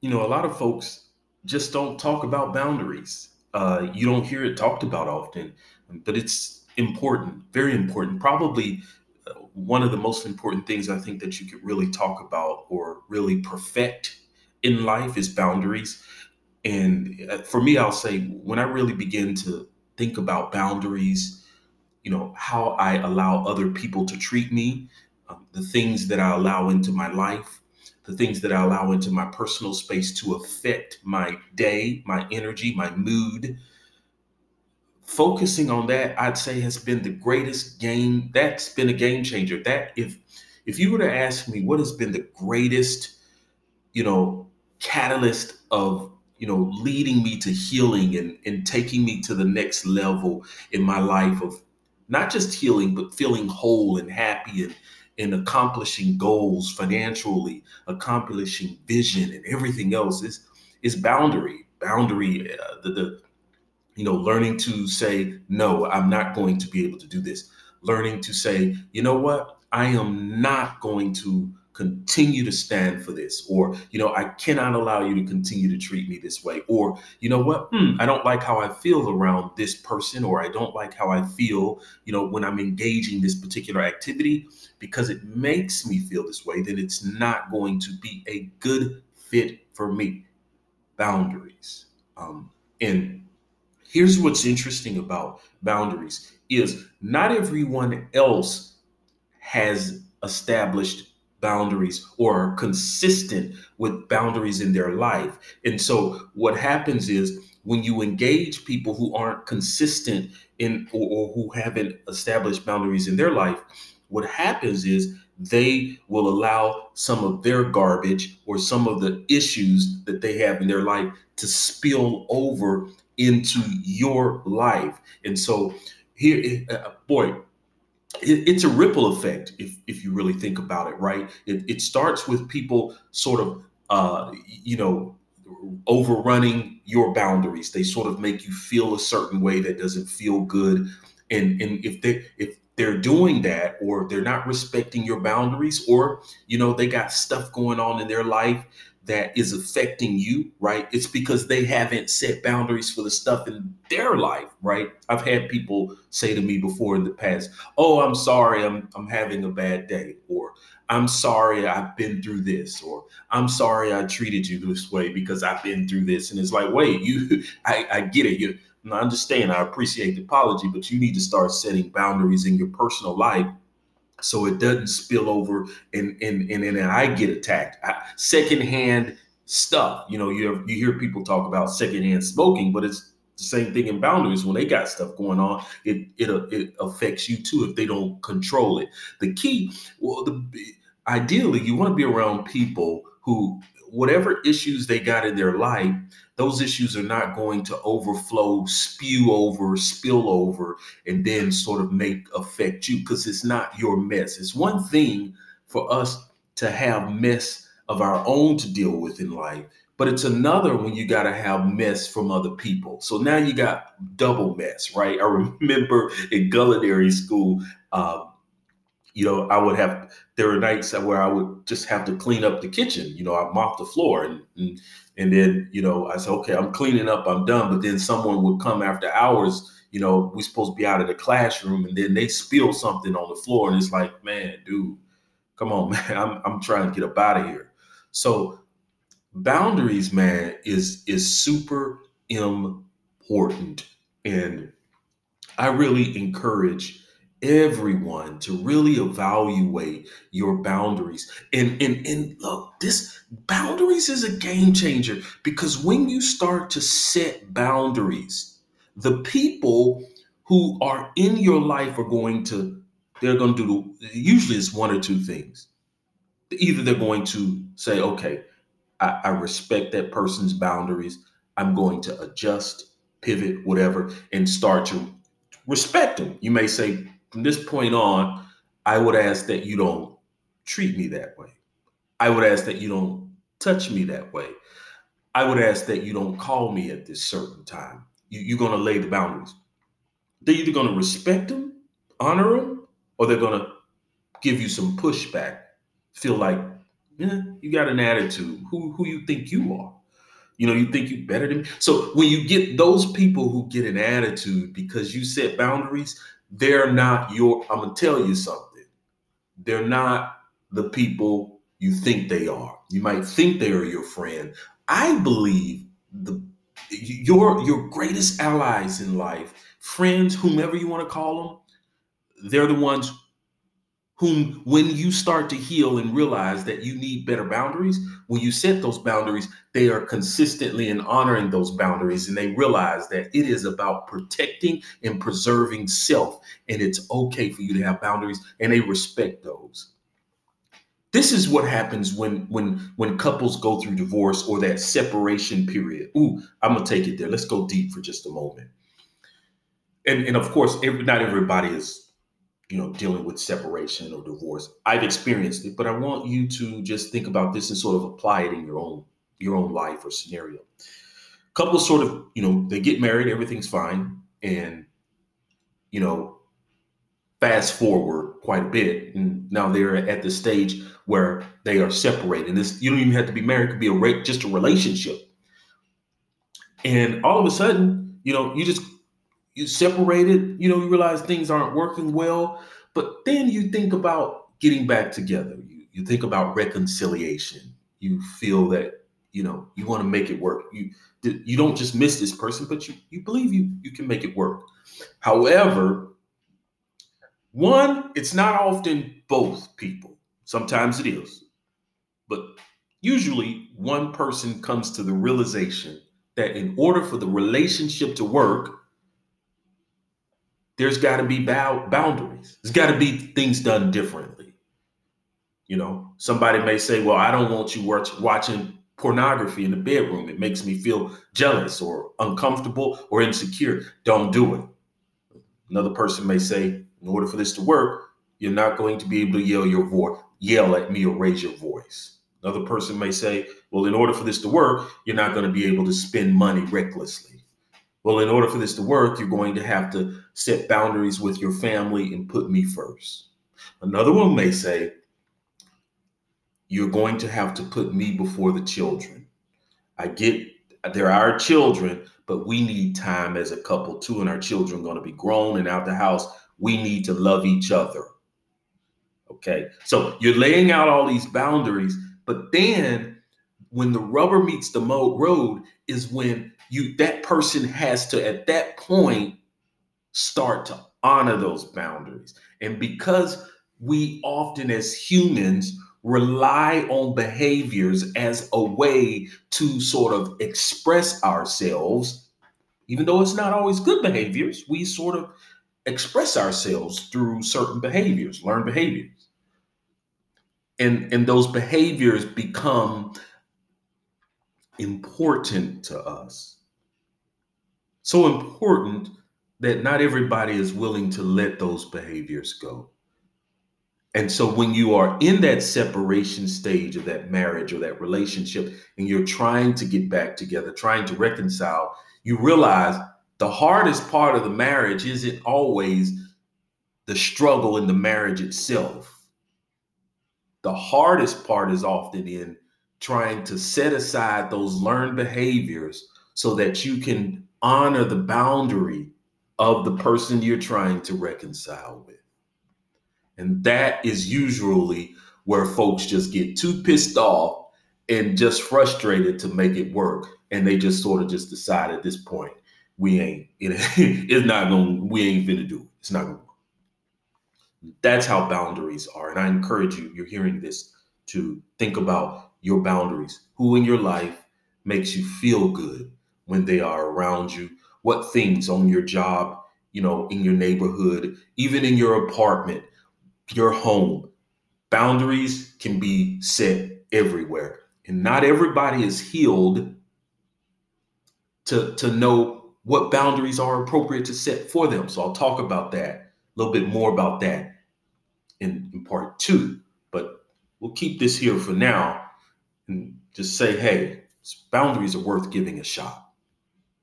you know, a lot of folks just don't talk about boundaries. Uh, you don't hear it talked about often, but it's important, very important. Probably uh, one of the most important things I think that you could really talk about or really perfect in life is boundaries. And uh, for me, I'll say when I really begin to think about boundaries, you know, how I allow other people to treat me, um, the things that I allow into my life, the things that I allow into my personal space to affect my day, my energy, my mood. Focusing on that, I'd say has been the greatest game. That's been a game changer. That if if you were to ask me what has been the greatest, you know, catalyst of you know leading me to healing and, and taking me to the next level in my life of not just healing but feeling whole and happy and in accomplishing goals financially, accomplishing vision, and everything else is is boundary. Boundary, uh, the, the you know, learning to say no, I'm not going to be able to do this. Learning to say, you know what, I am not going to continue to stand for this or you know i cannot allow you to continue to treat me this way or you know what? Hmm, i don't like how i feel around this person or i don't like how i feel you know when i'm engaging this particular activity because it makes me feel this way then it's not going to be a good fit for me. Boundaries. Um, and here's what's interesting about boundaries is not everyone else has established boundaries or are consistent with boundaries in their life. And so what happens is when you engage people who aren't consistent in or, or, who haven't established boundaries in their life, what happens is they will allow some of their garbage or some of the issues that they have in their life to spill over into your life. And so here, uh, boy, it, it's a ripple effect if if you really think about it, right? It, it starts with people sort of uh, you know overrunning your boundaries. They sort of make you feel a certain way that doesn't feel good, and and if they if they're doing that or they're not respecting your boundaries or you know they got stuff going on in their life that is affecting you, right? It's because they haven't set boundaries for the stuff in their life, right? I've had people say to me before in the past, "Oh, I'm sorry, I'm I'm having a bad day," or "I'm sorry, I've been through this," or "I'm sorry I treated you this way because I've been through this." And it's like, wait, you, I, I get it. You, I understand. I appreciate the apology, but you need to start setting boundaries in your personal life so it doesn't spill over and and and, and I get attacked. I, secondhand stuff, you know, you you hear people talk about secondhand smoking, but it's the same thing in boundaries when they got stuff going on. It it uh, it affects you too if they don't control it. The key, well, the ideally you want to be around people who whatever issues they got in their life those issues are not going to overflow, spew over, spill over, and then sort of make affect you because it's not your mess. It's one thing for us to have mess of our own to deal with in life, but it's another when you got to have mess from other people. So now you got double mess, right? I remember in culinary school, uh, you know, I would have there were nights where I would just have to clean up the kitchen. You know, I mop the floor and, and and then, you know, I said, okay, I'm cleaning up, I'm done. But then someone would come after hours, you know, we're supposed to be out of the classroom, and then they spill something on the floor. And it's like, man, dude, come on, man. I'm, I'm trying to get up out of here. So boundaries, man, is is super important. And I really encourage everyone to really evaluate your boundaries. And, and, and look, this boundaries is a game changer because when you start to set boundaries, the people who are in your life are going to, they're going to do, usually it's one or two things. Either they're going to say, okay, I, I respect that person's boundaries. I'm going to adjust, pivot, whatever, and start to respect them. You may say, from this point on, I would ask that you don't treat me that way. I would ask that you don't touch me that way. I would ask that you don't call me at this certain time. You, are going to lay the boundaries. They're either going to respect them, honor them, or they're going to give you some pushback. Feel like Yeah, you got an attitude. Who who you think you are? You know, you think you better than me. So when you get those people who get an attitude because you set boundaries, they're not your. I'm gonna tell you something. They're not the people you think they are. You might think they are your friend. I believe the your your greatest allies in life, friends, whomever you want to call them, they're the ones whom when you start to heal and realize that you need better boundaries when you set those boundaries they are consistently in honoring those boundaries and they realize that it is about protecting and preserving self and it's okay for you to have boundaries and they respect those. This is what happens when when when couples go through divorce or that separation period. Ooh i'm gonna take it there. Let's go deep for just a moment. And and of course every, not everybody is you know, dealing with separation or divorce. I've experienced it, but I want you to just think about this and sort of apply it in your own your own life or scenario. Couples sort of, you know, they get married, everything's fine, and you know, fast forward quite a bit, and now they're at the stage where they are separated. And this, you don't even have to be married; it could be a just a relationship. And all of a sudden, you know, you just you separated, you know, you realize things aren't working well, but then you think about getting back together. You, you think about reconciliation. You feel that, you know, you want to make it work. You you don't just miss this person, but you you believe you you can make it work. However, one, it's not often both people. Sometimes it is. But usually one person comes to the realization that in order for the relationship to work, there's got to be boundaries. There's got to be things done differently. You know, somebody may say, "Well, I don't want you watch, watching pornography in the bedroom. It makes me feel jealous or uncomfortable or insecure. Don't do it." Another person may say, "In order for this to work, you're not going to be able to yell your voice, yell at me or raise your voice." Another person may say, "Well, in order for this to work, you're not going to be able to spend money recklessly." Well, in order for this to work, you're going to have to set boundaries with your family and put me first. Another one may say, you're going to have to put me before the children. I get there are children, but we need time as a couple too, and our children are going to be grown and out the house. We need to love each other. Okay, so you're laying out all these boundaries, but then when the rubber meets the road is when you that person has to at that point start to honor those boundaries. And because we often as humans rely on behaviors as a way to sort of express ourselves even though it's not always good behaviors we sort of express ourselves through certain behaviors learned behaviors. And and those behaviors become important to us. So important that not everybody is willing to let those behaviors go. And so when you are in that separation stage of that marriage or that relationship and you're trying to get back together, trying to reconcile, you realize the hardest part of the marriage isn't always the struggle in the marriage itself. The hardest part is often in trying to set aside those learned behaviors so that you can honor the boundary of the person you're trying to reconcile with. And that is usually where folks just get too pissed off and just frustrated to make it work. And they just sort of just decide at this point, we ain't, it, it's not going, to we ain't gonna do it. It's not gonna work. That's how boundaries are. And I encourage you, you're hearing this, to think about your boundaries. Who in your life makes you feel good? when they are around you, what things on your job, you know, in your neighborhood, even in your apartment, your home. Boundaries can be set everywhere. And not everybody is healed to, to know what boundaries are appropriate to set for them. So I'll talk about that, a little bit more about that in, in part two. But we'll keep this here for now and just say, hey, boundaries are worth giving a shot.